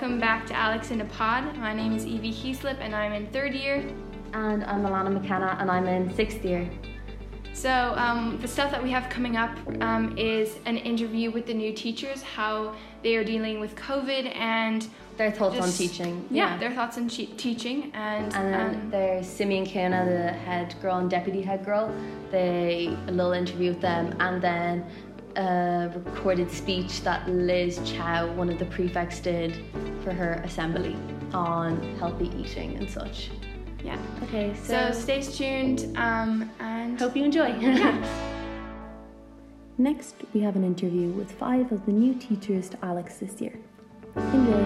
Welcome back to Alex in a Pod. My name is Evie Heaslip, and I'm in third year. And I'm Alana McKenna, and I'm in sixth year. So, um, the stuff that we have coming up um, is an interview with the new teachers, how they are dealing with COVID, and Their thoughts on teaching. yeah, their thoughts on teaching. And, And then um, there's Simi and Keona, the head girl and deputy head girl. They a little interview with them, and then a recorded speech that Liz Chow, one of the prefects, did for her assembly on healthy eating and such. yeah. Okay, So, stay tuned, um, and Hope you enjoy. Next, we have an interview with five of the new teachers to Alex this year. Enjoy.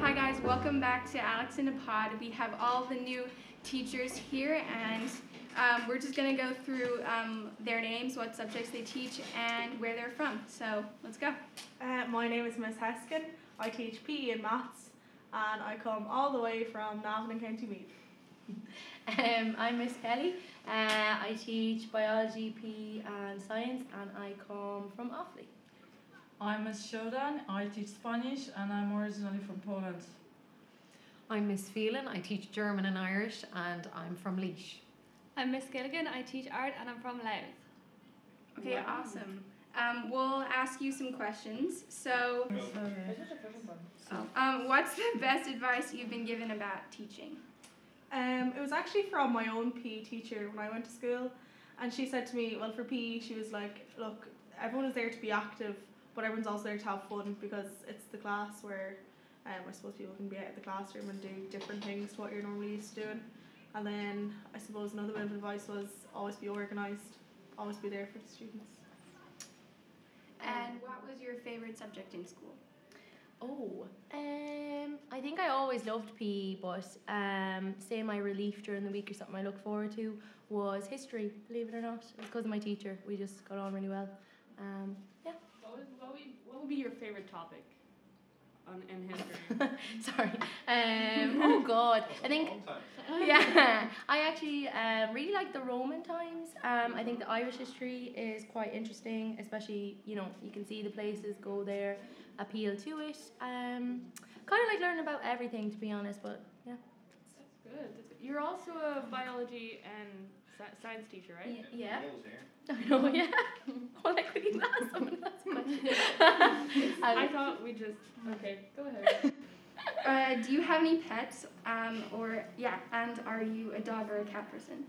Hi guys, welcome back to Alex in a Pod. We have all the new teachers here, and um, we're just gonna go through um, their names, what subjects they teach, and where they're from. So let's go. Uh, my name is Miss Heskin. I teach PE and maths, and I come all the way from Navan and County Meath. Um, I'm Miss Kelly. Uh, I teach biology, PE, and science, and I come from Offaly. I'm Miss Shodan. I teach Spanish and I'm originally from Poland. I'm Miss Phelan. I teach German and Irish, and I'm from Laois. I'm Miss Gilligan. I teach art and I'm from Louth. Okay, awesome. Um, we'll ask you some questions. So, um, what's the best advice you've been given about teaching? Um, it was actually from my own PE teacher when I went to school, and she said to me, well, for PE, she was like, look, everyone is there to be active, but everyone's also there to have fun because it's the class where um, I suppose people can be out of the classroom and do different things to what you're normally used to doing. And then I suppose another bit of advice was always be organised, always be there for the students. And what was your favorite subject in school? Oh, um, I think I always loved PE, but um, say my relief during the week or something I looked forward to was history. Believe it or not, it was because of my teacher. We just got on really well. Um, yeah. What would, what, would, what would be your favorite topic on, in history? Sorry. Um, oh God, I think. Yeah, I actually um, really like the Roman times. Um, I think the Irish history is quite interesting, especially you know you can see the places go there, appeal to it. Um, kind of like learning about everything, to be honest. But yeah, That's good. That's good. You're also a biology and sci- science teacher, right? Y- yeah. I know. Yeah. oh, like cooking glass. Someone asked a question. I thought we just. Okay, go ahead. Uh, do you have any pets? Um, or yeah, and are you a dog or a cat person?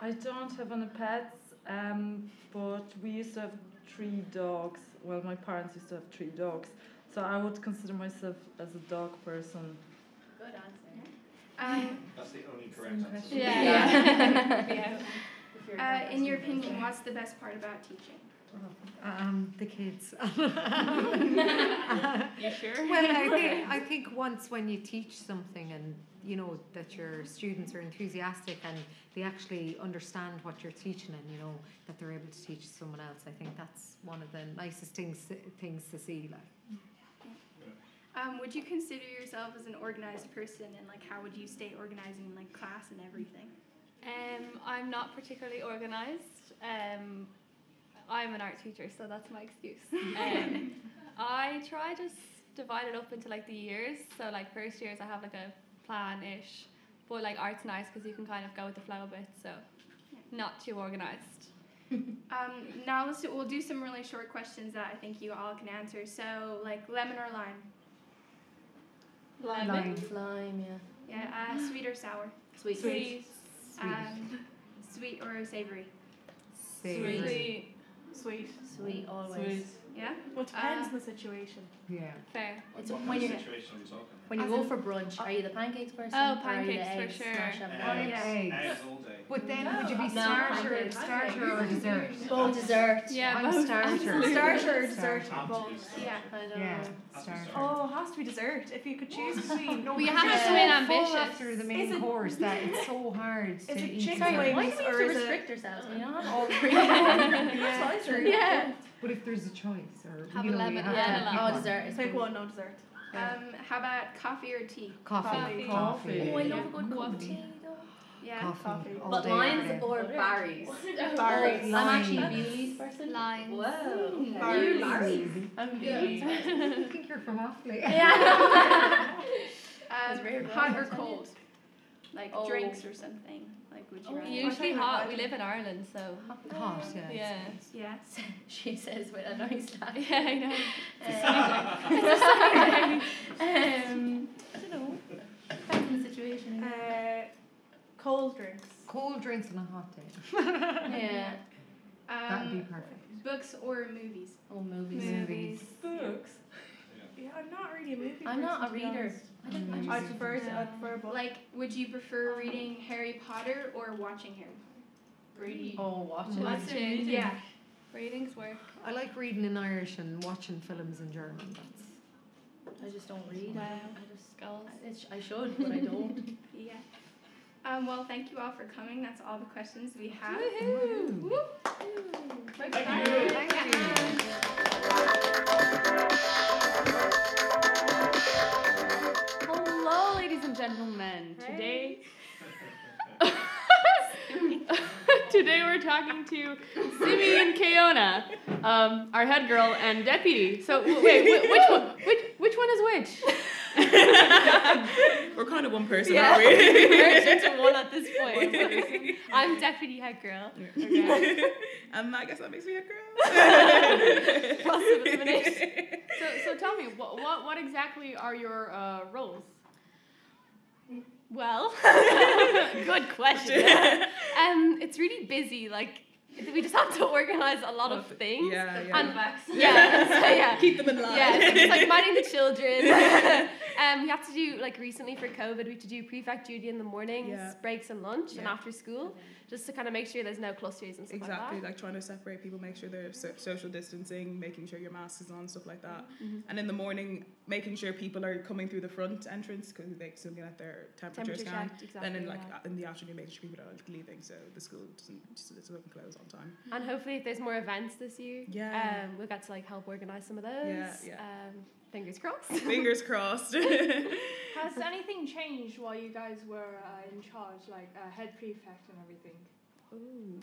I don't have any pets, um, but we used to have three dogs. Well, my parents used to have three dogs, so I would consider myself as a dog person. Good answer. Um, That's the only correct answer. Yeah. uh, in your opinion, what's the best part about teaching? Um, the kids. You sure? well, I think I think once when you teach something and you know that your students are enthusiastic and they actually understand what you're teaching and you know that they're able to teach someone else, I think that's one of the nicest things things to see. Like. Um, would you consider yourself as an organized person, and like how would you stay organized in like class and everything? Um, I'm not particularly organised. Um, I'm an art teacher, so that's my excuse. Um, I try to s- divide it up into like the years. So like first years, I have like a plan-ish, but like art's nice because you can kind of go with the flow a bit. So not too organised. Um, now let's do, we'll do some really short questions that I think you all can answer. So like lemon or lime? Lime. Lime, yeah. Yeah, uh, sweet or sour? Sweet. Sweet. Um, sweet or savory? Savory. Sweet. Sweet. Sweet always. Sweet. Yeah. Well, it depends Uh, on the situation. Yeah. Fair. It's What when kind you of situation are we talking? when you As go in- for brunch. Are you the pancakes person? Oh, or are you the pancakes for eggs, sure. smash up Oh, eggs? yeah. Eggs all day. But then would you be No, starter, pancakes. starter or dessert? Oh, dessert. Yeah, I'm both. starter. Starter or dessert? Have to Both. Yeah. I don't Yeah, know. starter. Oh, it has to be dessert. If you could choose between. No, Well, you but have it's to so win full ambitious. after the main it- course that it's so hard to it eat chicken dessert. wings? Why do we have or to is it- restrict ourselves? We don't have all three. Yeah. But if there's a choice, or Have you a know, lemon, have yeah, to a pick Oh, one. dessert. is like good. one, no dessert. Um, how about coffee or tea? Coffee. Coffee. Coffee. Oh, I love Yeah. a good cup of Coffee. tea though. Yeah. coffee. coffee. But day, Lyons day. or Barry's? Barry's. I'm actually a Lyons. Bewley's person. Lyons. Whoa. Barry's. Barry's? I'm Bewley's. I think you're from Offaly. Yeah. Um, hot or cold? Like Oh. drinks or something. Like would you rather? Usually hot. We live in Ireland, so Hot, yeah. yeah. Yeah. she says with a nice laugh. Yeah, I know. Um, um, I don't know. Depends on the situation. Uh, cold drinks. Cold drinks on a hot day. yeah. That'd be Um, perfect. books or movies? Oh, movies. Movies. Books. Yeah, I'm not really a movie. I'm not a person, to reader. Honest. I don't. I just, I prefer I prefer books. Like, would you prefer reading Harry Potter or watching Harry? Reading. Oh, watch it. Watching. Yeah. Ratings work. I like reading in Irish and watching films in German. That's I just don't read. Wow. I just. Skulls. It's, I should, but I don't. Yeah. Um, well, thank you all for coming. That's all the questions we have. Woohoo! Bye. Thank you. Hello, ladies and gentlemen. Today, today we're talking to Simi and Keona, um, our head girl and deputy. So w- wait, wh- which one? Which which one is which? We're kind of one person, Yeah. aren't we? Merged into one at this point. I'm deputy head girl. and I guess that makes me a girl. So so tell me, what what, what exactly are your uh, roles? Well, good question. um, it's really busy. Like we just have to organize a lot of things. Yeah, yeah. And yeah, so yeah. Keep them in line. Yeah, it's like, it's like minding the children. um, we have to do like recently for COVID, we have to do prefect duty in the mornings, Yeah. breaks and lunch, and after school, just to kind of make sure there's no clusters and stuff Exactly, like like trying to separate people, make sure they're so- social distancing, making sure your mask is on, stuff like that. Mhm. And in the morning, making sure people are coming through the front entrance because they still get their temperature, Temperature scan. checked, exactly. then in like yeah. in the afternoon, making sure people are like leaving, so the school doesn't just doesn't close on time. and hopefully, if there's more events this year, Yeah. um, we'll get to like help organize some of those. Yeah, yeah. Um, fingers crossed. Fingers crossed. Has anything changed while you guys were uh, in charge, like uh, head prefect and everything? Ooh.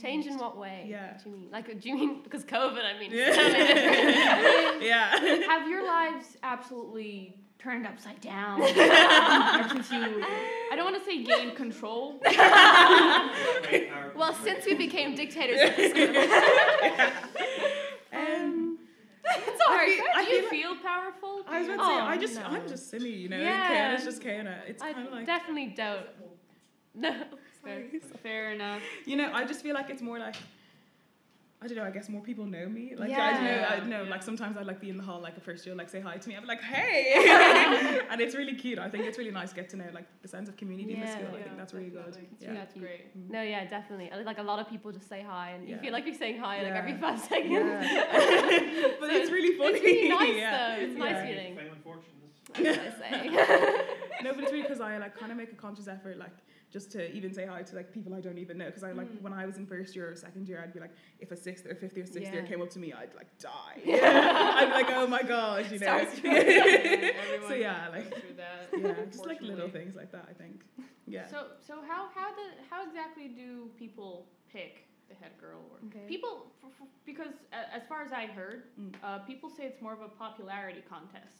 Change in what way? Yeah. What do you mean? Like, do you mean because COVID? I mean, Yeah. it's totally different. yeah. Have your lives absolutely turned upside down ever since you? I don't want to say gain control. well, since we became dictators at the school. Um, it's hard. I feel- I Do you feel- feel powerful? I was about to Oh, say, I just, oh, no. I'm just silly, you know. Yeah. Yeah. Keona's just Keona. It's kind of like, definitely don't. No. Fair, fair enough. you know, I just feel like it's more like, I don't know. I guess more people know me. Like I Yeah. know, I don't know. Like sometimes I'd like be in the hall, like a first year, like say hi to me. I'm like, hey, and it's really cute. I think it's really nice to get to know like the sense of community in the Yeah. school. I think that's really good. definitely. Yeah. That's great. Mm-hmm. No, yeah, definitely. I- Like a lot of people just say hi, and you feel like you're saying hi like every five seconds. Yeah. but So it's really funny. It's really nice yeah. though. It's a nice Yeah. feeling. Fame and fortunes. That's what I say. no, but it's really because I like kind of make a conscious effort, like just to even say hi to like people I don't even know. Because I like Mm. when I was in first year or second year, I'd be like, if a sixth or fifth or sixth year came up to me, I'd like die. I'd be like, oh my gosh, you know. Starstruck. So yeah, like through that. yeah, just like little things like that. I think. Yeah. So so how how the how exactly do people pick the head girl? Or Okay. People f- f- because a- as far as I heard, Mm. uh, people say it's more of a popularity contest.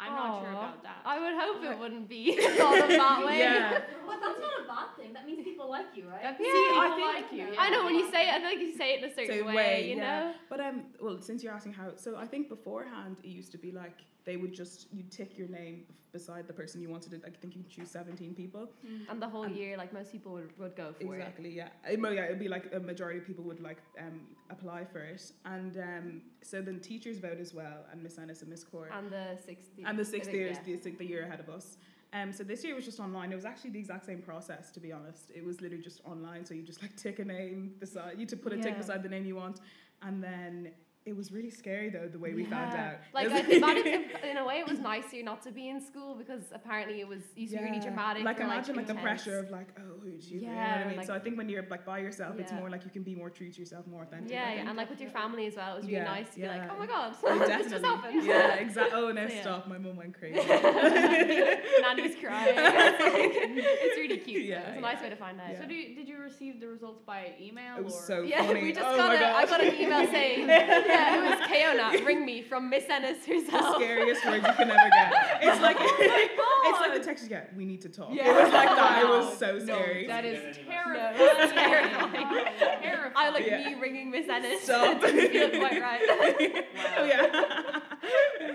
I'm not sure about that. I would hope it wouldn't be thought of that way. Yeah. Well, that's not a bad thing. That means people like you, right? That Yeah, means people I think- like you. I know when you say it, I feel like you say it in a certain Certain way, way, you yeah. know? But um, well, since you're asking how, so I think beforehand it used to be like they would just you tick your name beside the person you wanted to. I think you choose 17 people. And the whole And- year, like most people would, would go for it. Exactly, yeah. It, well, yeah, it'd be like a majority of people would like um, apply for it, and um, so then teachers vote as well, and Miss Ennis and Miss Core, And the 60. and the sixth I think, years, yeah. the, the year ahead of us. Um, so this year was just online. It was actually the exact same process, to be honest. It was literally just online. So you just like tick a name beside you to put a tick beside the name you want, and then it was really scary though the way we found out. Like I was- think that is, in a way, it was nicer not to be in school because apparently it was used to be really dramatic. Like or, imagine like, the pressure of like, oh, who do you? you know what I mean? like- so I think when you're like by yourself, it's more like you can be more true to yourself, more authentic. I Yeah, think. yeah, and like with your family as well, it was really Yeah, nice to be like, yeah. oh my god, Oh, this definitely. just happened. Yeah, exactly. Oh no, So, yeah. stop! My mum went crazy. Nanny was crying. it's really cute. Yeah, it's a nice way to find out. So do you, did you receive the results by email It was or? so Yeah, funny. we just oh got my a, I gosh. got an email saying, yeah, it was Keona, ring me from Miss Ennis the scariest word you can ever get. It's like Oh it's like the text you get. We need to talk. Yeah. It was like that. It was so No, scary. that is No, terrifying. it's terrifying. terrifying. I like Yeah. me ringing Miss Ennis. Stop. it didn't feel quite right. Oh yeah.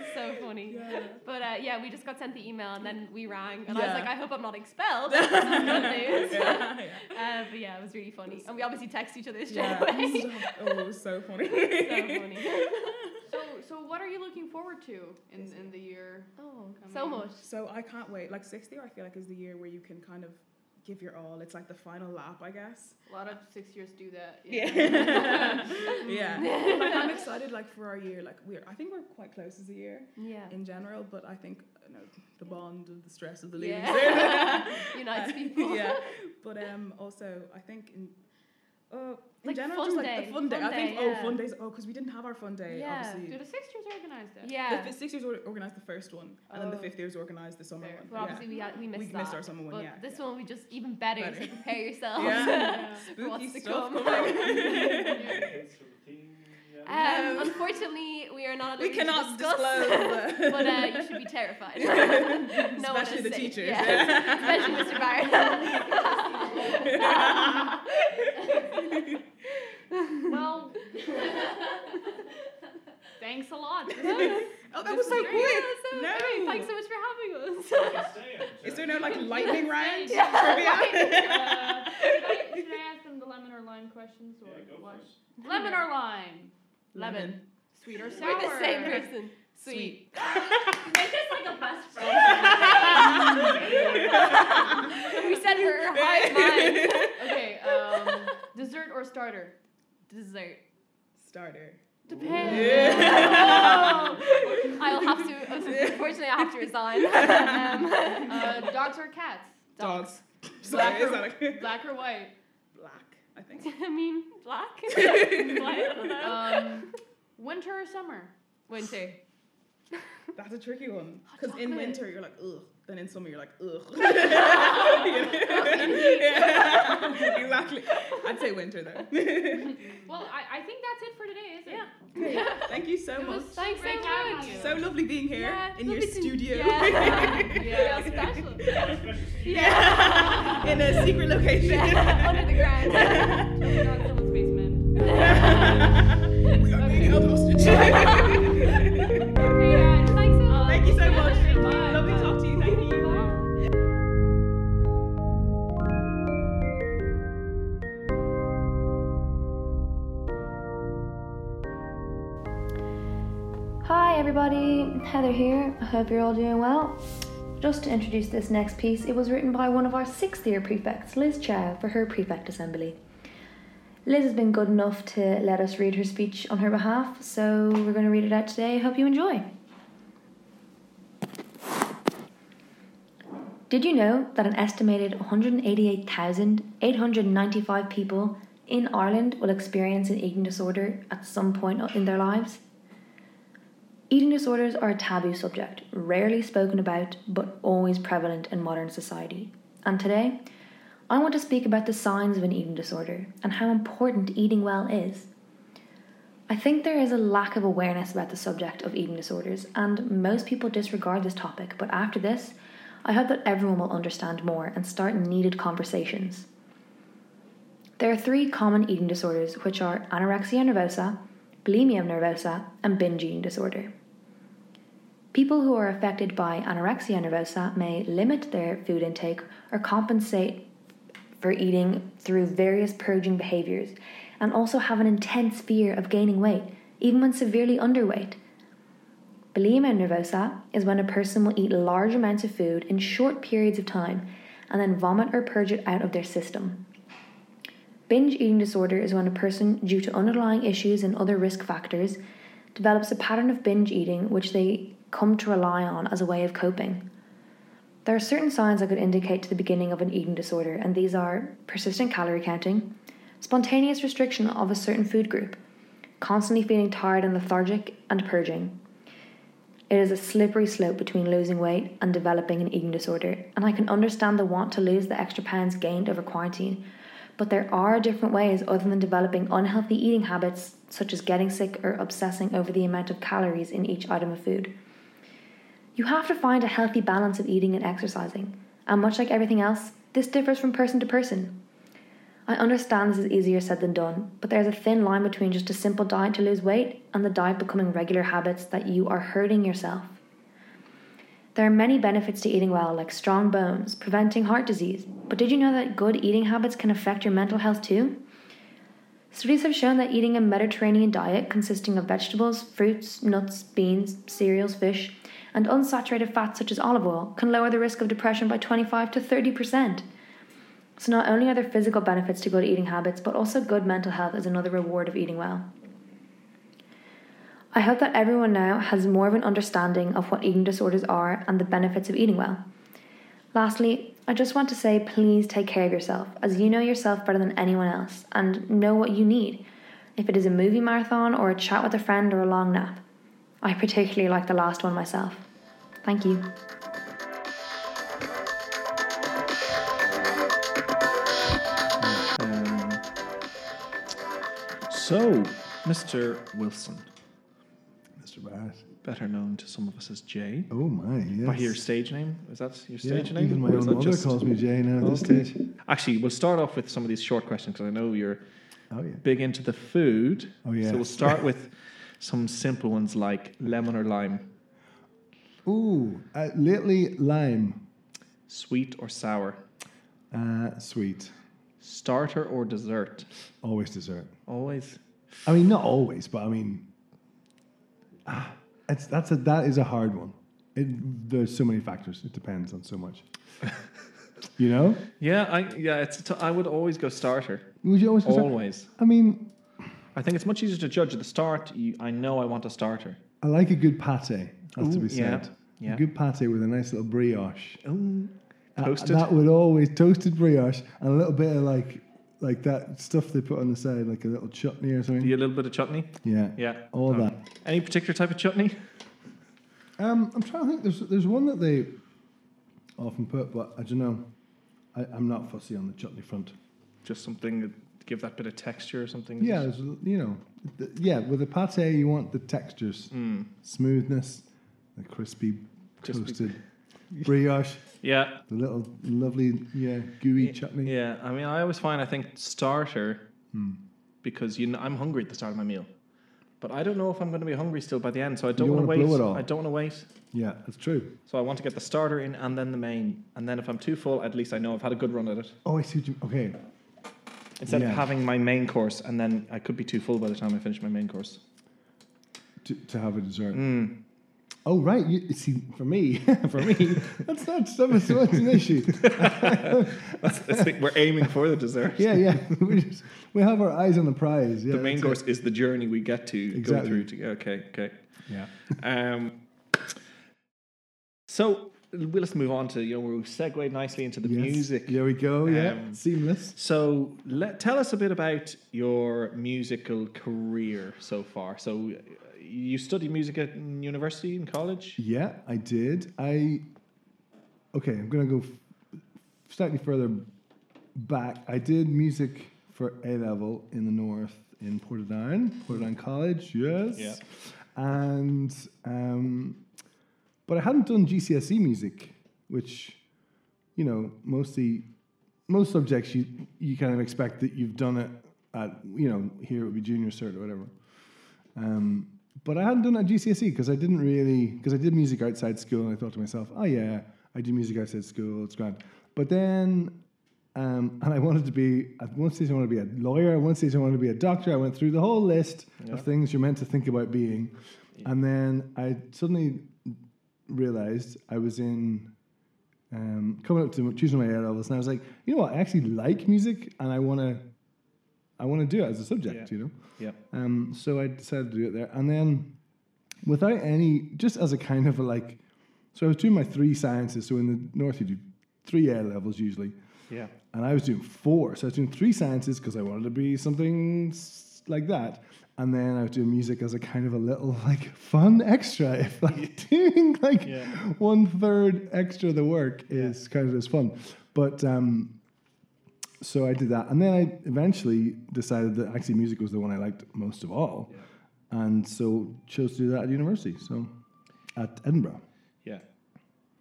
It's so funny. Yeah. But uh, yeah, we just got sent the email and then we rang, and I was like, I hope I'm not expelled. This is good news. Yeah, Uh, but yeah, it was really funny, and we obviously text each other straight Yeah. away. Stop. Oh, it was so funny. so funny. So, so what are you looking forward to in, in the year? Oh, I so much. So I can't wait. Like sixth year, I feel like is the year where you can kind of give your all. It's like the final lap, I guess. A lot of six years do that. Yeah. yeah. like, I'm excited like for our year. Like we're I think we're quite close as a year Yeah. in general, but I think you know, the bond of the stress of the leaving. Yeah. Unites people. yeah. But um also I think in uh, in Like general fun just like day, the fun day. fun I think day, oh yeah. fun days oh because we didn't have our fun day Yeah. obviously. Do the sixth years organize that? Yeah. The f- six years or- organised the first one, and then the Oh. fifth years organised the summer Fair. one. But obviously we had we missed we that. missed our summer one. but yeah. this yeah. one we just even better, Better. so prepare yourselves. Yeah. for Spooky what's to stuff come. Um, unfortunately, we are not. We liberty to cannot discuss, disclose. but uh, you should be terrified. no one Especially is the safe. teachers. Yeah. Especially Mr. Barrett. Well, thanks a lot. Oh, that was so great. quick. so no. great. Thanks so much for having us. Is there no like lightning round Yeah. trivia? Uh, should, I, should I ask them the lemon or lime questions or what? Lemon or lime? Lemon. Sweet or sour? We're the same person. Sweet. Make us like a best we said we're high mind. Okay, um, dessert or starter? Dessert. Starter. Depends. Yeah. I'll have to. Unfortunately, I have to resign. Um, Uh, dogs or cats? Dogs. Black Sorry, is or, that like black or white? black? I think. I mean, black. Um, winter or summer? Winter. That's a tricky one. Because in winter you're like ugh, then in summer you're like ugh. yeah. exactly. I'd say winter though. Well, I, I think that's it for today, isn't it? Okay, Thank you so It much. Thanks great so much. you. So lovely being here Yeah, in your to- studio. Yeah. Yeah. special. Yeah. in a secret location. Yeah, under the ground. We're in someone's basement. I hope you're all doing well. Just to introduce this next piece, it was written by one of our sixth year prefects, Liz Chow, for her prefect assembly. Liz has been good enough to let us read her speech on her behalf, so we're going to read it out today. I hope you enjoy. Did you know that an estimated 188,895 people in Ireland will experience an eating disorder at some point in their lives? Eating disorders are a taboo subject, rarely spoken about, but always prevalent in modern society. And today, I want to speak about the signs of an eating disorder and how important eating well is. I think there is a lack of awareness about the subject of eating disorders, and most people disregard this topic, but after this, I hope that everyone will understand more and start needed conversations. There are three common eating disorders, which are anorexia nervosa, bulimia nervosa, and binge eating disorder. People who are affected by anorexia nervosa may limit their food intake or compensate for eating through various purging behaviors and also have an intense fear of gaining weight, even when severely underweight. Bulimia nervosa is when a person will eat large amounts of food in short periods of time and then vomit or purge it out of their system. Binge eating disorder is when a person, due to underlying issues and other risk factors, develops a pattern of binge eating which they come to rely on as a way of coping. There are certain signs that could indicate to the beginning of an eating disorder, and these are persistent calorie counting, spontaneous restriction of a certain food group, constantly feeling tired and lethargic, and purging. It is a slippery slope between losing weight and developing an eating disorder, and I can understand the want to lose the extra pounds gained over quarantine, but there are different ways other than developing unhealthy eating habits, such as getting sick or obsessing over the amount of calories in each item of food. You have to find a healthy balance of eating and exercising, and much like everything else, this differs from person to person. I understand this is easier said than done, but there's a thin line between just a simple diet to lose weight and the diet becoming regular habits that you are hurting yourself. There are many benefits to eating well, like strong bones, preventing heart disease, but did you know that good eating habits can affect your mental health too? Studies have shown that eating a Mediterranean diet consisting of vegetables, fruits, nuts, beans, cereals, fish, and unsaturated fats such as olive oil can lower the risk of depression by 25 to 30%. So, not only are there physical benefits to good eating habits, but also good mental health is another reward of eating well. I hope that everyone now has more of an understanding of what eating disorders are and the benefits of eating well. Lastly, I just want to say please take care of yourself, as you know yourself better than anyone else and know what you need, if it is a movie marathon or a chat with a friend or a long nap. I particularly like the last one myself. Thank you. Um, so, Mr. Wilson. Mr. Barrett. Better known to some of us as Jay. Oh my, yes. By your stage name? Is that your stage Yeah, name? even my own mother just- calls me Jay now at this stage. Actually, we'll start off with some of these short questions because I know you're Oh, yeah. big into the food. Oh, yeah. So we'll start with some simple ones like lemon or lime, Ooh, uh, lately lime. sweet or sour, Uh, sweet. starter or dessert. Always dessert. Always. I mean, not always, but I mean, ah, it's that's a that is a hard one. It, there's so many factors. It depends on so much. you know? Yeah, I yeah, it's t- I would always go starter. Would you always? Always. I mean, I think it's much easier to judge at the start. You, I know I want a starter. I like a good pate. Has to be said. yeah. A good pate with a nice little brioche. Ooh, toasted. that would always toasted brioche and a little bit of like like that stuff they put on the side, like a little chutney or something. Do you a little bit of chutney? Yeah. Yeah. All that. Any particular type of chutney? Um, I'm trying to think. There's there's one that they often put, but I don't know. I, I'm not fussy on the chutney front. Just something to give that bit of texture or something. Yeah, you know, th- yeah. With a pate, you want the textures, Mm. smoothness, the crispy, Crispy. toasted brioche, Yeah. the little lovely, yeah, gooey chutney. Yeah. I mean, I always find I think starter Hmm. because you know, I'm hungry at the start of my meal, but I don't know if I'm going to be hungry still by the end. So I don't, want to wait. I don't want to wait. Yeah, that's true. So I want to get the starter in and then the main, and then if I'm too full, at least I know I've had a good run at it. Oh, I see. What you, okay. Instead Yeah. of having my main course and then I could be too full by the time I finish my main course. To, to have a dessert. Mm. Oh right, you, see, for me, for me, that's not so much, so much an issue. That's, that's the, we're aiming for the dessert. yeah, yeah, we just we have our eyes on the prize. Yeah, the main course it. is the journey we get to go through. To, okay, okay. Yeah. Um, so let's move on to you know we segued nicely into the Yes, music. There we go. Yeah, Um, seamless. So let tell us a bit about your musical career so far. So uh, you studied music at university and college. Yeah, I did. I okay. I'm gonna go f- slightly further back. I did music for A level in the north in Portadown, Portadown College. Yes. Yeah. And um, but I hadn't done GCSE music, which you know mostly most subjects you you kind of expect that you've done it at you know here it would be junior cert or whatever. Um, but I hadn't done it at GCSE because I didn't really because I did music outside school and I thought to myself, oh yeah, I do music outside school, it's grand. But then, um, and I wanted to be at one stage I wanted to be a lawyer, at one stage I wanted to be a doctor. I went through the whole list Yeah. of things you're meant to think about being, and then I suddenly realized I was in um, coming up to choosing my A levels, and I was like, you know what, I actually like music, and I want to I want to do it as a subject, Yeah. you know. Yeah. Um, so I decided to do it there, and then without any, just as a kind of a like, so I was doing my three sciences. So in the north, you do three A levels usually, Yeah. and I was doing four. So I was doing three sciences because I wanted to be something like that. And then I was doing music as a kind of a little like fun extra. If like doing like Yeah. one third extra the work is kind of as fun. But um, so I did that, and then I eventually decided that actually music was the one I liked most of all, and so chose to do that at university. So at Edinburgh. Yeah.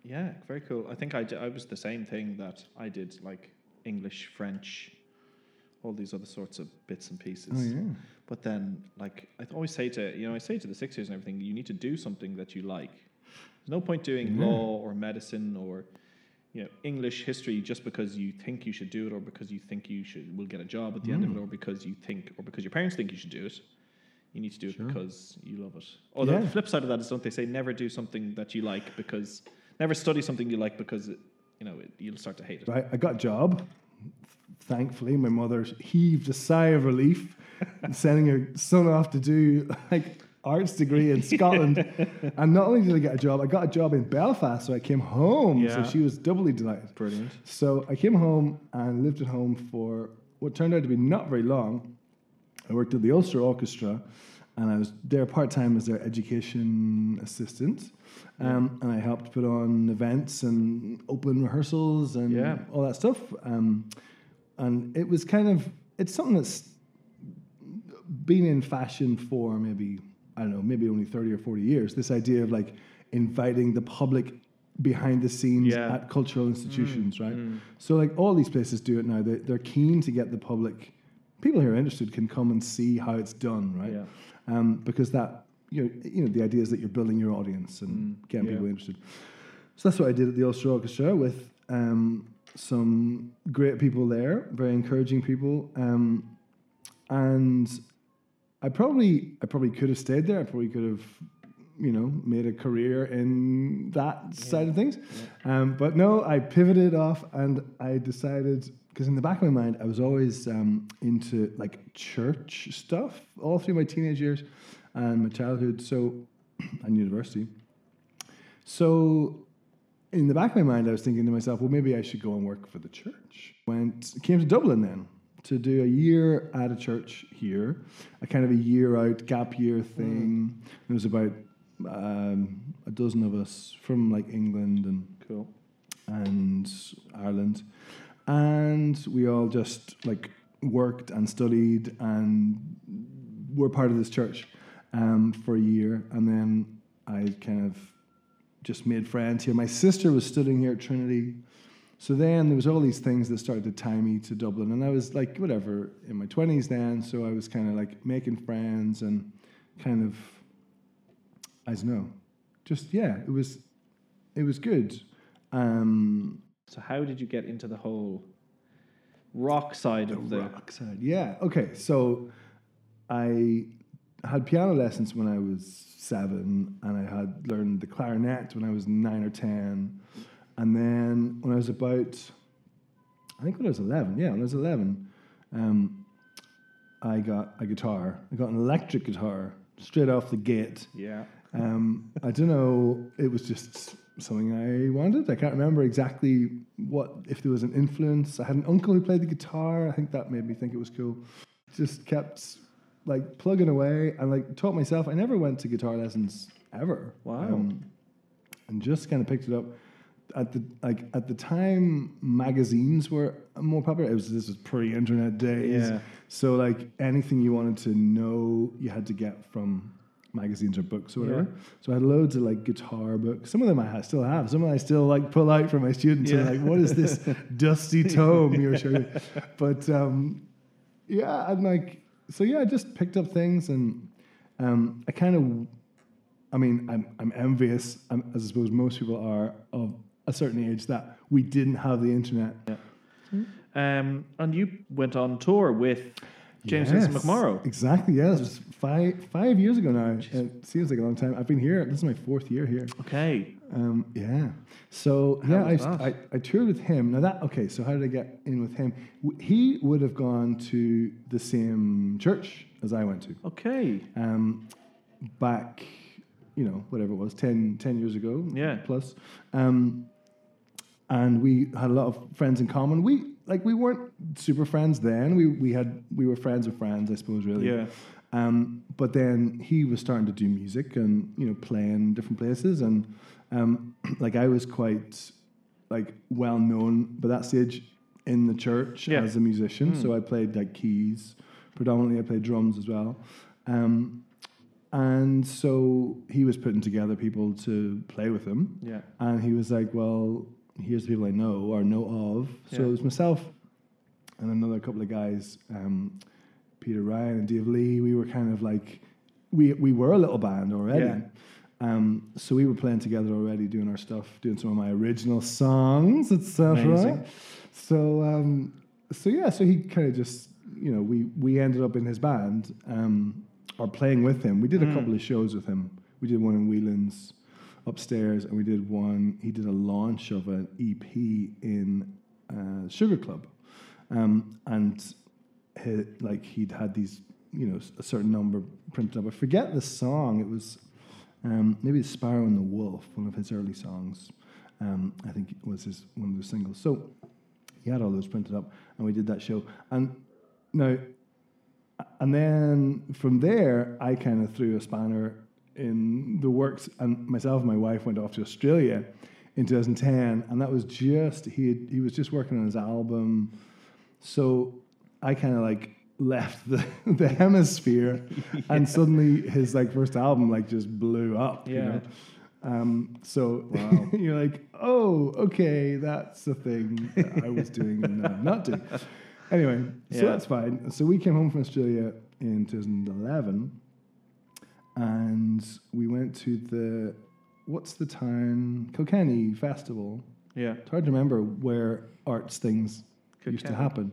Yeah, very cool. I think I, d- I was the same thing that I did like English, French, all these other sorts of bits and pieces. Oh, yeah. But then, like, I always say to, you know, I say to the six years and everything, you need to do something that you like. There's no point doing Yeah. law or medicine or, you know, English history just because you think you should do it or because you think you should will get a job at the end of it Mm. or because you think or because your parents think you should do it. You need to do it because you love it. Although the flip side of that is, don't they say never do something that you like because never study something you like because it, you know it, you'll start to hate it. Right, I got a job. Thankfully, my mother heaved a sigh of relief, sending her son off to do like arts degree in Scotland. and not only did I get a job, I got a job in Belfast, so I came home. Yeah. So she was doubly delighted. Brilliant. So I came home and lived at home for what turned out to be not very long. I worked at the Ulster Orchestra, and I was there part time as their education assistant. Um, and I helped put on events and open rehearsals and Yeah. all that stuff. Um, and it was kind of it's something that's been in fashion for maybe I don't know maybe only thirty or forty years. This idea of like inviting the public behind the scenes Yeah. at cultural institutions, right? mm. So like all these places do it now. They, they're keen to get the public, people who are interested can come and see how it's done, right? Yeah. Um, because that you know, you know the idea is that you're building your audience and Mm, getting yeah. people interested. So that's what I did at the Ulster Orchestra with um, some great people there, very encouraging people, um, and I probably I probably could have stayed there. I probably could have you know made a career in that side of things, um, but no, I pivoted off and I decided because in the back of my mind I was always um, into like church stuff all through my teenage years and my childhood, so and university. So in the back of my mind, I was thinking to myself, well, maybe I should go and work for the church. Went came to Dublin then to do a year at a church here, a kind of a year out gap year thing. There was about um, a dozen of us from like England and Cool. and Ireland, and we all just like worked and studied and were part of this church um, for a year, and then I kind of just made friends here. My sister was studying here at Trinity. So then there was all these things that started to tie me to Dublin, and I was like, whatever, in my twenties then. So I was kind of like making friends and kind of, I don't know, just yeah, it was, it was good. Um, So how did you get into the whole rock side of the rock side? Yeah. Okay. So I had piano lessons when I was seven, and I had learned the clarinet when I was nine or ten, and then when I was about, I think when I was eleven, yeah, when I was eleven, um, I got a guitar. I got an electric guitar straight off the gate. Yeah. Um, I don't know. It was just something I wanted. I can't remember exactly what if there was an influence. I had an uncle who played the guitar. I think that made me think it was cool. Just kept like plugging away and like taught myself. I never went to guitar lessons ever. Wow. Um, and just kind of picked it up. At the like at the time, magazines were more popular. It was this was pre-internet days, Yeah. so like anything you wanted to know, you had to get from magazines or books or whatever. Yeah. So I had loads of like guitar books. Some of them I ha- still have. Some of them I still like pull out for my students. And like, what is this dusty tome you're showing? But um, yeah, and like so yeah, I just picked up things and um, I kind of, I mean, I'm I'm envious, um, as I suppose most people are, of a certain age that we didn't have the internet. Yeah, Um, and you went on tour with James Vincent Yes, McMorrow. Exactly. Yeah, it was five five years ago now. It seems like a long time. I've been here. This is my fourth year here. Okay. Um, yeah. So How yeah, I. I I toured with him. Now that okay. So how did I get in with him? He would have gone to the same church as I went to. Okay. Um, back, you know, whatever it was, 10, 10 years ago. Yeah. Plus. Um, and we had a lot of friends in common. We like we weren't super friends then. We we had we were friends of friends, I suppose, really. Yeah. Um, but then he was starting to do music and you know play in different places, and um, like I was quite like well known by that stage in the church Yeah. as a musician. Mm. So I played like keys, predominantly. I played drums as well. Um, and so he was putting together people to play with him. Yeah. And he was like, well, here's the people I know or know of. So Yeah. it was myself and another couple of guys, um, Peter Ryan and Dave Lee. We were kind of like, we, we were a little band already. Yeah. Um, so we were playing together already, doing our stuff, doing some of my original songs, etc. So, um, so yeah, so he kind of just, you know, we we ended up in his band um, or playing with him. We did a Mm. couple of shows with him. We did one in Whelan's upstairs, and we did one. He did a launch of an EP in uh, Sugar Club, um, and he, like he'd had these, you know, a certain number printed up. I forget the song. It was um, maybe it's Sparrow and the Wolf, one of his early songs. Um, I think it was his one of the singles. So he had all those printed up, and we did that show. And now, and then from there, I kind of threw a spanner in the works, and myself and my wife went off to Australia in 2010, and that was just he had, he was just working on his album, so I kind of like left the, the hemisphere, and suddenly his like first album like just blew up. You Yeah. know? Um, so Wow. you're like, oh, okay, that's the thing that I was doing and I'm not doing. Anyway, so Yeah. that's fine. So we came home from Australia in 2011, and we went to the what's the town Kilkenny Festival. Yeah. It's hard to remember where arts things used to Kilkenny. happen.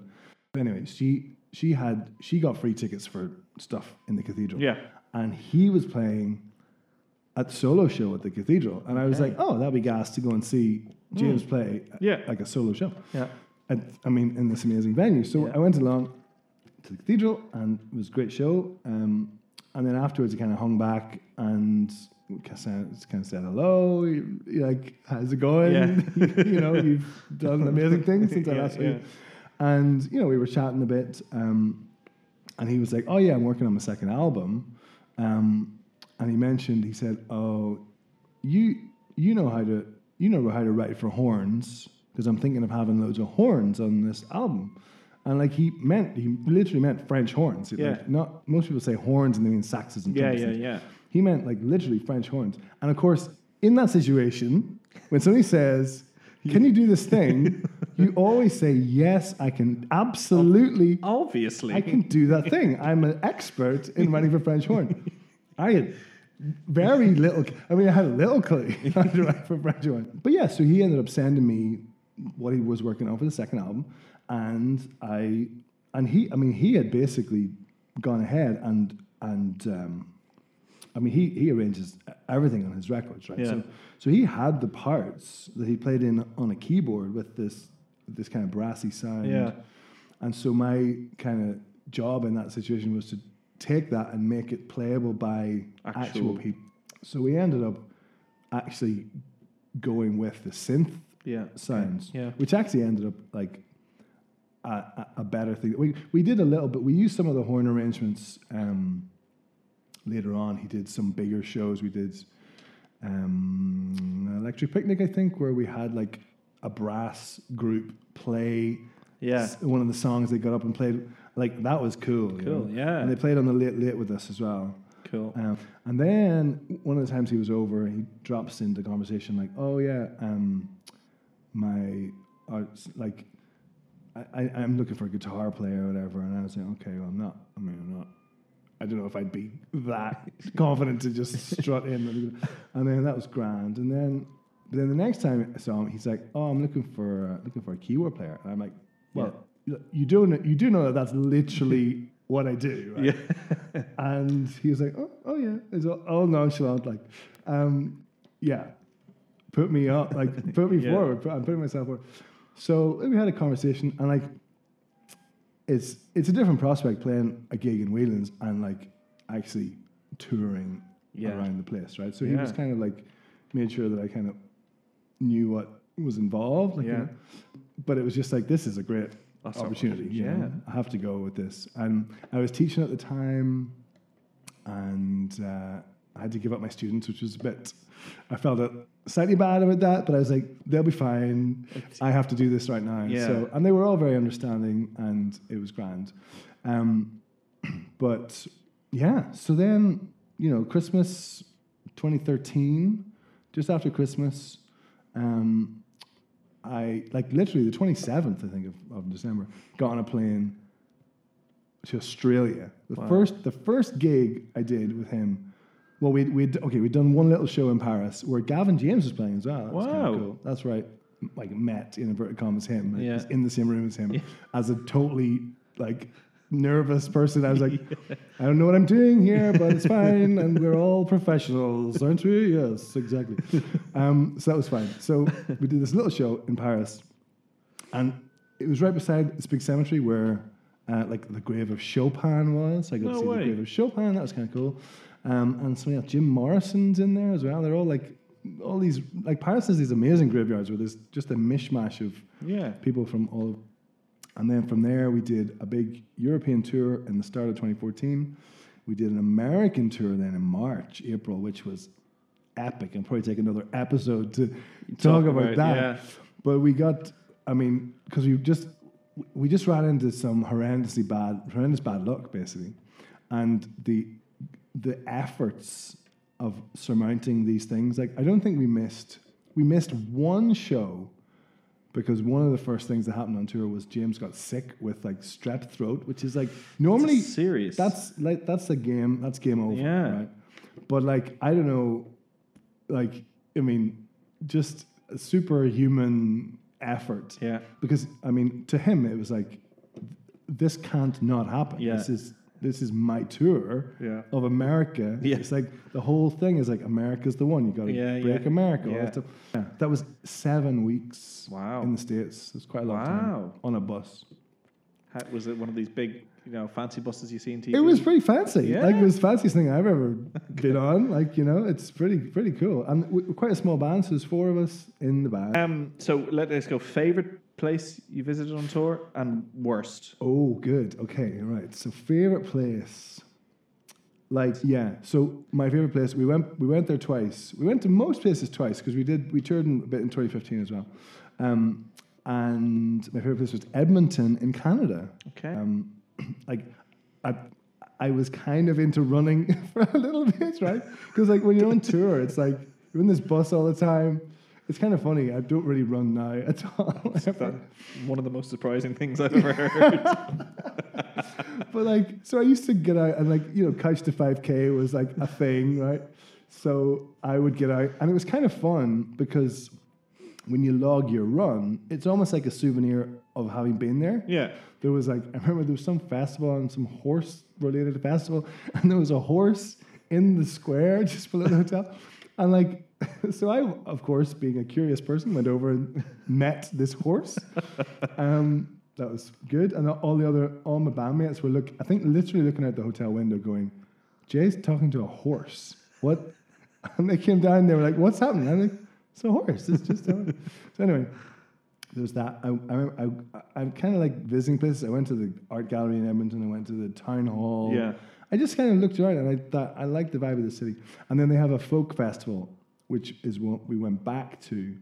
Anyway, she she had she got free tickets for stuff in the cathedral. Yeah. and he was playing at solo show at the cathedral, and I was Okay. like, oh, that'd be gas to go and see James Mm. play. Yeah. like a solo show. Yeah. And, I mean, in this amazing venue. So Yeah. I went along to the cathedral, and it was a great show. Um, and then afterwards, he kind of hung back and kind of, said hello. Like, how's it going? Yeah. you know, you've done amazing things since I Yeah, last saw yeah. you. And you know, we were chatting a bit, um, and he was like, "Oh yeah, I'm working on my second album." Um, and he mentioned, he said, "Oh, you you know how to you know how to write for horns because I'm thinking of having loads of horns on this album." And like he meant, he literally meant French horns. Like, Yeah. not most people say horns and they mean saxes and Yeah, trumpets yeah, yeah. He meant like literally French horns. And of course, in that situation, when somebody says, "Can you do this thing?" you always say, "Yes, I can absolutely." Obviously, I can do that thing. I'm an expert in writing for French horn. I had very little. I mean, I had a little clue how to write for French horn. But yeah, so he ended up sending me what he was working on for the second album, and I and he. I mean, he had basically gone ahead and and. Um, I mean, he, he arranges everything on his records, right? Yeah. So, so he had the parts that he played in on a keyboard with this this kind of brassy sound. Yeah. And so my kind of job in that situation was to take that and make it playable by actual, Actual- people. So we ended up actually going with the synth Yeah. sounds, Yeah. which actually ended up like a, a, better thing. We we did a little bit. We used some of the horn arrangements um, later on. He did some bigger shows. We did um, Electric Picnic, I think, where we had like a brass group play. Yeah. s- one of the songs they got up and played. Like that was cool. you Cool, know? yeah. And they played on the late late with us as well. Cool. Um, and then one of the times he was over, he drops into conversation like, "Oh yeah, um, my arts like, I, I I'm looking for a guitar player or whatever." And I was like, "Okay, well, I'm not. I mean, I'm not. I don't know if I'd be that confident to just strut in." And then that was grand. And then, but then the next time I saw him, he's like, "Oh, I'm looking for uh, looking for a keyboard player." And I'm like, "Well, you do know, you do know that that's literally what I do. Right? Yeah. and he was like, oh, oh yeah, it's all, all nonchalant, like, um, yeah, put me up, like, put me Yeah. forward. I'm putting myself forward. So we had a conversation, and like, it's it's a different prospect playing a gig in Whelan's and like actually touring Yeah. around the place, right? So he was kind of like made sure that I kind of knew what was involved, like, you Yeah. know. But it was just like this is a great That's opportunity. opportunity, you know? yeah. I have to go with this. And I was teaching at the time, and uh, I had to give up my students, which was a bit. I felt it slightly bad about that, but I was like, they'll be fine. I have to do this right now. Yeah. So, and they were all very understanding, and it was grand. Um, but yeah, so then you know, Christmas 2013, just after Christmas, um, I like literally the 27th, I think, of, of December, got on a plane to Australia. The Wow. first the first gig I did with him. Well, we we okay, we'd done one little show in Paris where Gavin James was playing as well. That Wow. cool. That's right. Like met in inverted commas him, like, Yeah. in the same room as him, as a totally like nervous person. I was like, I don't know what I'm doing here, but it's fine, and we're all professionals, aren't we? Yes, exactly. Um, so that was fine. So we did this little show in Paris, and it was right beside this big cemetery where, uh, like, the grave of Chopin was. I got No to see way. the grave of Chopin. That was kind of cool. Um, and something else, Jim Morrison's in there as well. They're all like, all these like Paris has these amazing graveyards where there's just a mishmash of Yeah. people from all. And then from there, we did a big European tour in the start of 2014. We did an American tour then in March, April, which was epic. And probably take another episode to talk, about, about, that. yeah. But we got, I mean, because we just we just ran into some horrendously bad, horrendous bad luck, basically, and the the efforts of surmounting these things. Like, I don't think we missed we missed one show because one of the first things that happened on tour was James got sick with like strep throat, which is like normally serious. That's like that's a game. That's game over. Yeah. Right. But like I don't know, like I mean, just a superhuman effort. Yeah. Because I mean, to him it was like, this can't not happen. Yeah. This is this is my tour Yeah. of America. Yeah. It's like the whole thing is like America's the one. You got to Yeah, break. America. Yeah. That was seven weeks. Wow. In the states, it's quite a long Wow. time on a bus. How, was it one of these big, you know, fancy buses you see in TV? It was pretty fancy. Yeah. Like it was the fanciest thing I've ever been on. Like you know, it's pretty pretty cool. And we're quite a small band, so there's four of us in the band. Um, so let us go. Favorite place you visited on tour and worst. Oh, good. Okay, all right. So favorite place. Like yeah, so my favorite place. We went we went there twice. We went to most places twice because we did we toured in, a bit in 2015 as well. Um, and my favorite place was Edmonton in Canada. Okay. Um, like I I was kind of into running for a little bit, right? Because like when you're on tour, it's like you're in this bus all the time. It's kind of funny. I don't really run now at all. That, one of the most surprising things I've ever heard. but like, so I used to get out and like, you know, couch to 5K was like a thing, right? So I would get out and it was kind of fun because when you log your run, it's almost like a souvenir of having been there. Yeah. There was like, I remember there was some festival and some horse related festival, and there was a horse in the square just below the hotel. And like, so I, of course, being a curious person, went over and met this horse. Um, that was good. And all the other, all my bandmates were look, I think literally looking out the hotel window going, Jay's talking to a horse. What? And they came down, and they were like, what's happening? I'm like, it's a horse. It's just a horse. So anyway, there's that. I, I, I, I'm kind of like visiting places. I went to the art gallery in Edmonton. I went to the town hall. Yeah. I just kind of looked around and I thought I liked the vibe of the city. And then they have a folk festival, which is what we went back to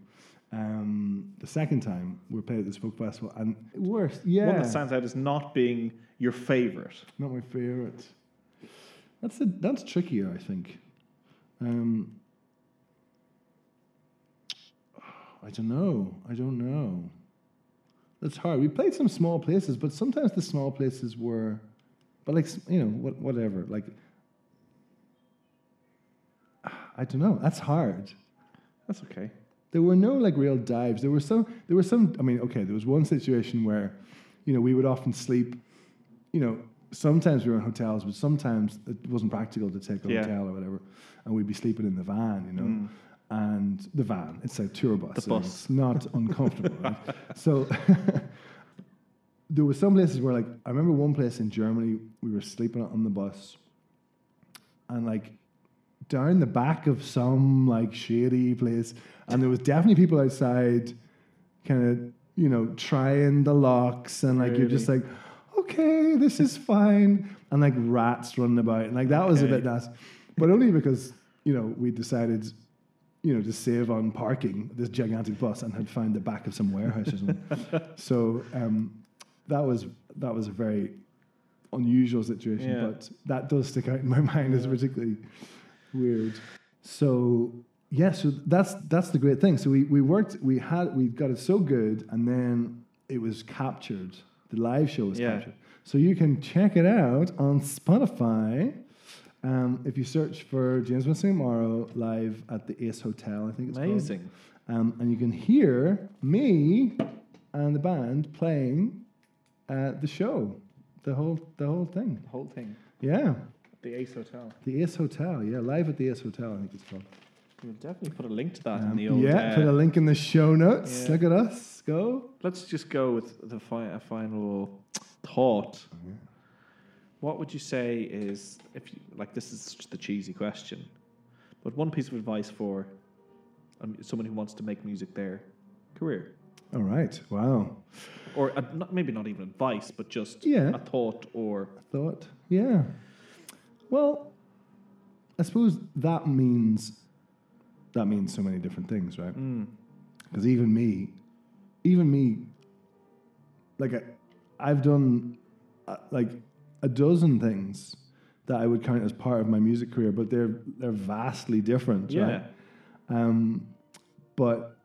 um, the second time we played at this folk festival. And worst, yeah, One that stands out as not being your favorite. not my favorite. That's a, that's trickier, I think. Um, I don't know. I don't know. That's hard. We played some small places, but sometimes the small places were, but like you know, what, whatever. Like, I don't know. That's hard. That's okay. There were no like real dives. There were some. There were some. I mean, okay. There was one situation where, you know, we would often sleep, you know, sometimes we were in hotels, but sometimes it wasn't practical to take a Yeah. hotel or whatever, and we'd be sleeping in the van, you know. Mm. And the van, it's a tour bus. The so bus. It's not uncomfortable. right? So there were some places where, like, I remember one place in Germany, we were sleeping on the bus, and like down the back of some like shady place, and there was definitely people outside, kind of you know trying the locks, and like you're just like, okay, this is fine, and like rats running about, and like that was a bit nuts, but only because you know we decided. You know, to save on parking this gigantic bus, and had found the back of some warehouse or something. so um, that was that was a very unusual situation, Yeah. but that does stick out in my mind as particularly weird. So yeah, so that's that's the great thing. So we, we worked, we had we got it so good, and then it was captured. The live show was Yeah. captured. So you can check it out on Spotify. Um, if you search for James Vincent McMorrow live at the Ace Hotel, I think it's called. Amazing. Um, and you can hear me and the band playing uh, the show, the whole the whole thing. The whole thing. Yeah, The Ace Hotel. the Ace Hotel. Yeah, live at the Ace Hotel. I think it's called. We'll definitely put a link to that Um, in the old. yeah, uh, put a link in the show notes. yeah. Look at us go. Let's just go with the fi- a final thought. What would you say is if you, like this is just the cheesy question, but one piece of advice for um, someone who wants to make music their career, All right. Wow. or uh, not, maybe not even advice, but just Yeah. a thought or Thought. Yeah. Well, I suppose that means that means so many different things, right? Mm. Because even me, even me, like I, I've done uh, like a dozen things that I would count as part of my music career, but they're they're vastly different, Yeah. right? Um, but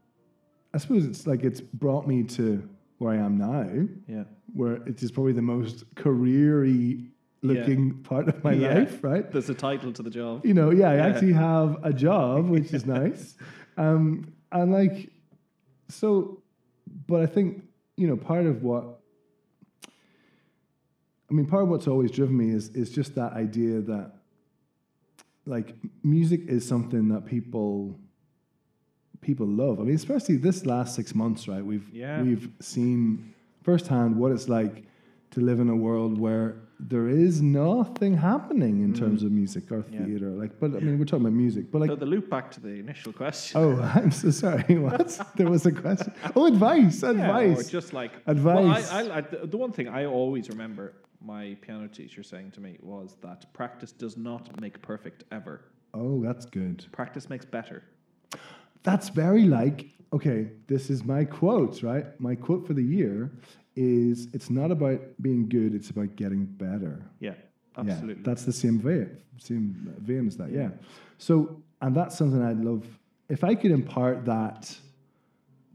I suppose it's like it's brought me to where I am now, yeah. where it is probably the most career-y looking part of my Yeah. life, right? There's a title to the job. you know, yeah, I Yeah. actually have a job, which is nice. Um, and like, so, but I think, you know, part of what, I mean, part of what's always driven me is, is just that idea that like music is something that people, people love. I mean, especially this last six months, right? We've, Yeah. we've seen firsthand what it's like to live in a world where there is nothing happening in terms of music or Mm. Yeah. theater. Like, but I mean, we're talking about music, but like, so the loop back to the initial question. oh, I'm so sorry. What? there was a question. Oh, advice, Yeah, advice. or just like Advice. Well, I, I, I, the one thing I always remember my piano teacher saying to me was that practice does not make perfect ever. oh, that's good. Practice makes better. That's very like, okay, this is my quote, right? My quote for the year is it's not about being good, it's about getting better. Yeah, Yeah, absolutely. that's the same vein, same vein as that. Yeah. So, and that's something I'd love if I could impart that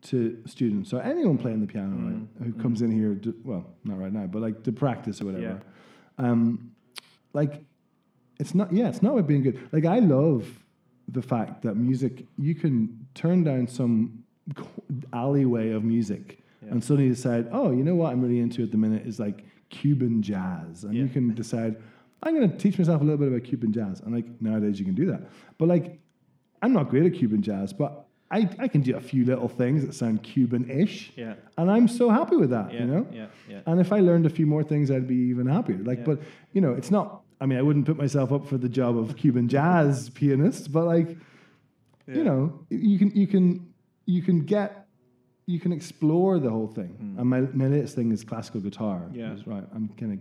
to students or anyone playing the piano, Mm, right, who comes in here. To, well, not right now, but like to practice or whatever. Yeah. Um, like, it's not. Yeah, it's not about being good. Like, I love the fact that music you can turn down some alleyway of music Yeah. and suddenly you decide, oh, you know what I'm really into at the minute is like Cuban jazz, and you can decide I'm going to teach myself a little bit about Cuban jazz, and like nowadays you can do that. But like, I'm not great at Cuban jazz, but I, I can do a few little things that sound Cuban-ish, Yeah. and I'm so happy with that, Yeah, you know. yeah, yeah. And if I learned a few more things, I'd be even happier. Like, Yeah. but you know, it's not. I mean, I wouldn't put myself up for the job of Cuban jazz pianist, but like, Yeah. you know, you can you can you can get you can explore the whole thing. And my, my latest thing is classical guitar. Yeah. Is right. I'm kind of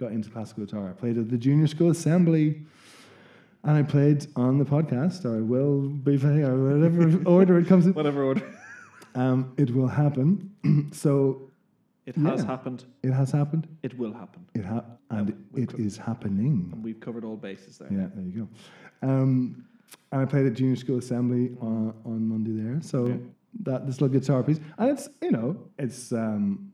got into classical guitar. I played at the junior school assembly. And I played on the podcast, or I will be playing, or whatever order it comes in. Whatever order. Um, it will happen. so It has Yeah. happened. it has happened. It will happen. It ha- and And we it could- is happening. And we've covered all bases there. Yeah, there you go. Um, and I played at junior school assembly on, on Monday there. So Okay. That this little guitar piece, and it's you know it's um,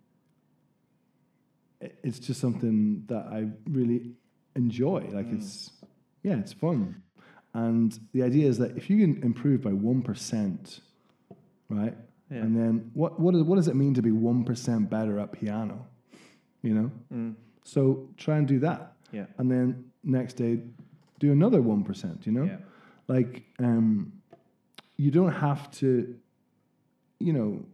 it's just something that I really enjoy. Like Mm. it's yeah, it's fun, and the idea is that if you can improve by one percent, right, Yeah. and then what what is, what does it mean to be one percent better at piano? You know, Mm. So try and do that. Yeah. And then next day, do another 1%, you know? Yeah. Like, um, you don't have to, you know,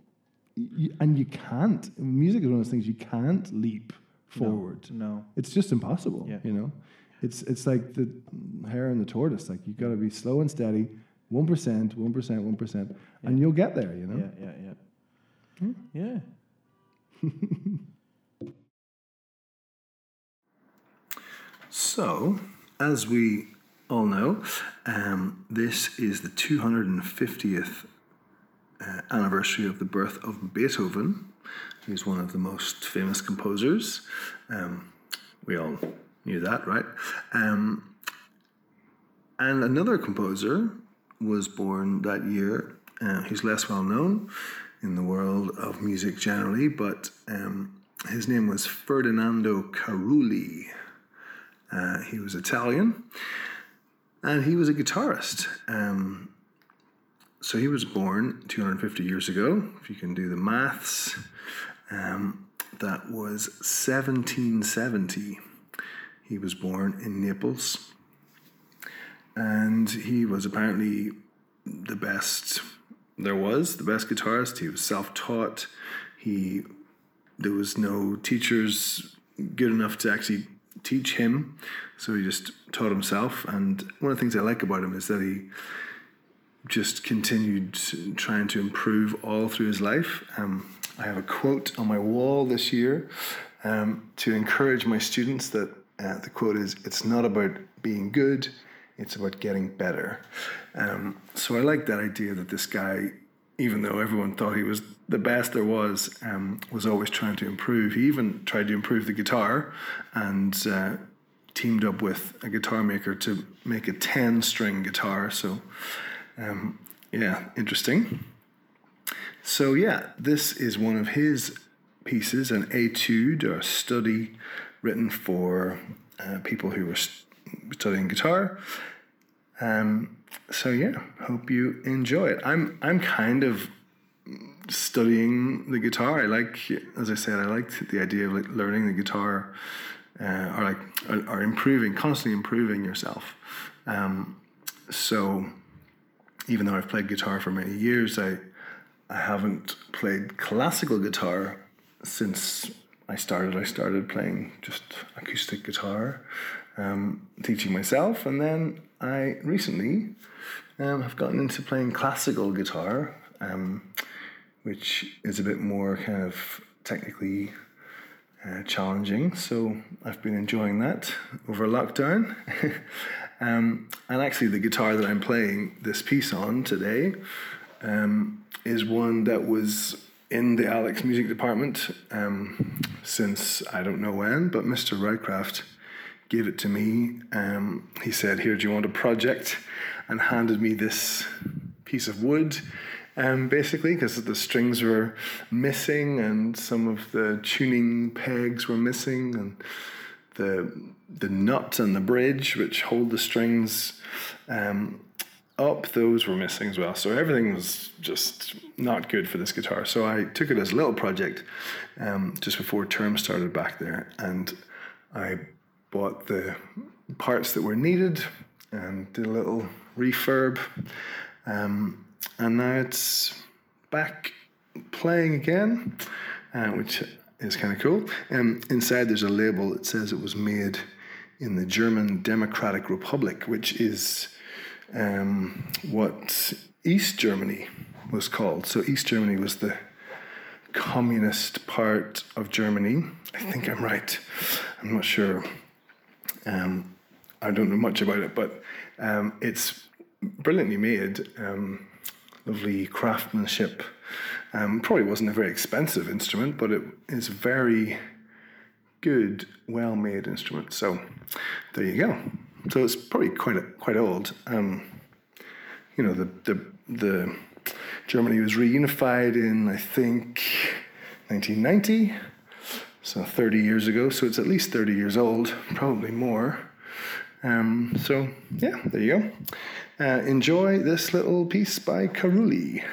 y- and you can't. Music is one of those things you can't leap No, forward. no. It's just impossible, Yeah. you know? It's, it's like the hare and the tortoise. Like, you've got to be slow and steady, 1%, 1%, 1%, and you'll get there, you know? Yeah, yeah, yeah. Yeah. So, as we all know, um, this is the 250th uh, anniversary of the birth of Beethoven, who's one of the most famous composers. Um, we all knew that, right? Um, and another composer was born that year, uh, who's less well known in the world of music generally, but um, his name was Ferdinando Carulli. Uh, he was Italian, and he was a guitarist. Um, so he was born 250 years ago. If you can do the maths, um, that was 1770. He was born in Naples, and he was apparently the best there was, the best guitarist. He was self-taught. He there was no teachers good enough to actually teach him, so he just taught himself. And one of the things I like about him is that he just continued trying to improve all through his life. Um, I have a quote on my wall this year um, to encourage my students that uh, the quote is, It's not about being good, it's about getting better. Um, so I like that idea that this guy, even though everyone thought he was the best there was, um, was always trying to improve. He even tried to improve the guitar and uh, teamed up with a guitar maker to make a 10 string guitar. So, um, yeah, interesting. So, yeah, this is one of his pieces, an etude or study written for uh, people who were st- studying guitar. Um, so yeah, hope you enjoy it. I'm I'm kind of studying the guitar. I like, as I said, I liked the idea of like learning the guitar, uh, or like or, or improving, constantly improving yourself. Um, so even though I've played guitar for many years, I I haven't played classical guitar since I started. I started playing just acoustic guitar, um, teaching myself, and then I recently um, have gotten into playing classical guitar, um, which is a bit more kind of technically uh, challenging. So I've been enjoying that over lockdown. um, and actually, the guitar that I'm playing this piece on today um, is one that was in the Alex music department um, since I don't know when, but Mr. Rycraft gave it to me. Um, he said, Here, do you want a project? And handed me this piece of wood, um, basically, because the strings were missing and some of the tuning pegs were missing, and the, the nut and the bridge, which hold the strings um, up, those were missing as well. So everything was just not good for this guitar. So I took it as a little project um, just before term started back there, and I bought the parts that were needed and did a little refurb. Um, and now it's back playing again, uh, which is kind of cool. Um, inside there's a label that says it was made in the German Democratic Republic, which is um, what East Germany was called. So East Germany was the communist part of Germany. I think I'm right. I'm not sure. Um, I don't know much about it, but um, it's brilliantly made. Um, lovely craftsmanship. Um, probably wasn't a very expensive instrument, but it is very good, well-made instrument. So there you go. So it's probably quite quite old. Um, you know, the the the Germany was reunified in I think 1990, so 30 years ago. So it's at least 30 years old, probably more. Um, so yeah, there you go. Uh, enjoy this little piece by Carulli.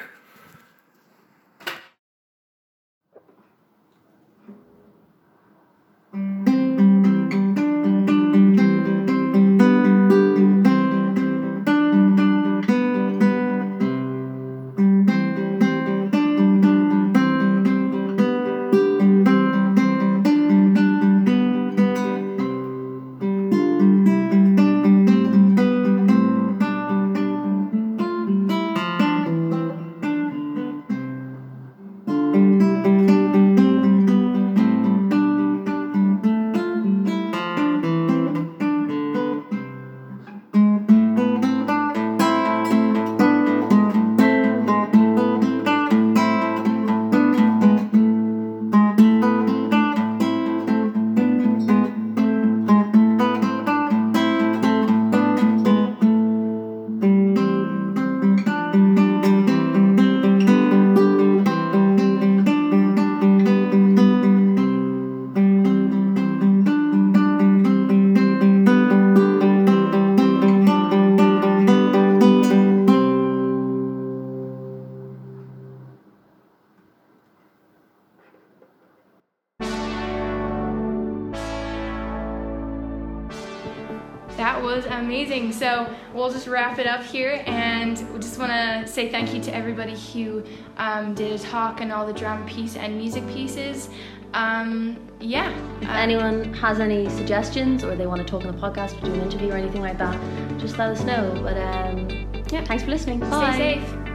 Everybody who um, did a talk and all the drama piece and music pieces. Um, yeah. If uh, anyone has any suggestions or they want to talk on the podcast or do an interview or anything like that, just let us know. But um, yeah, thanks for listening. Bye. Stay safe.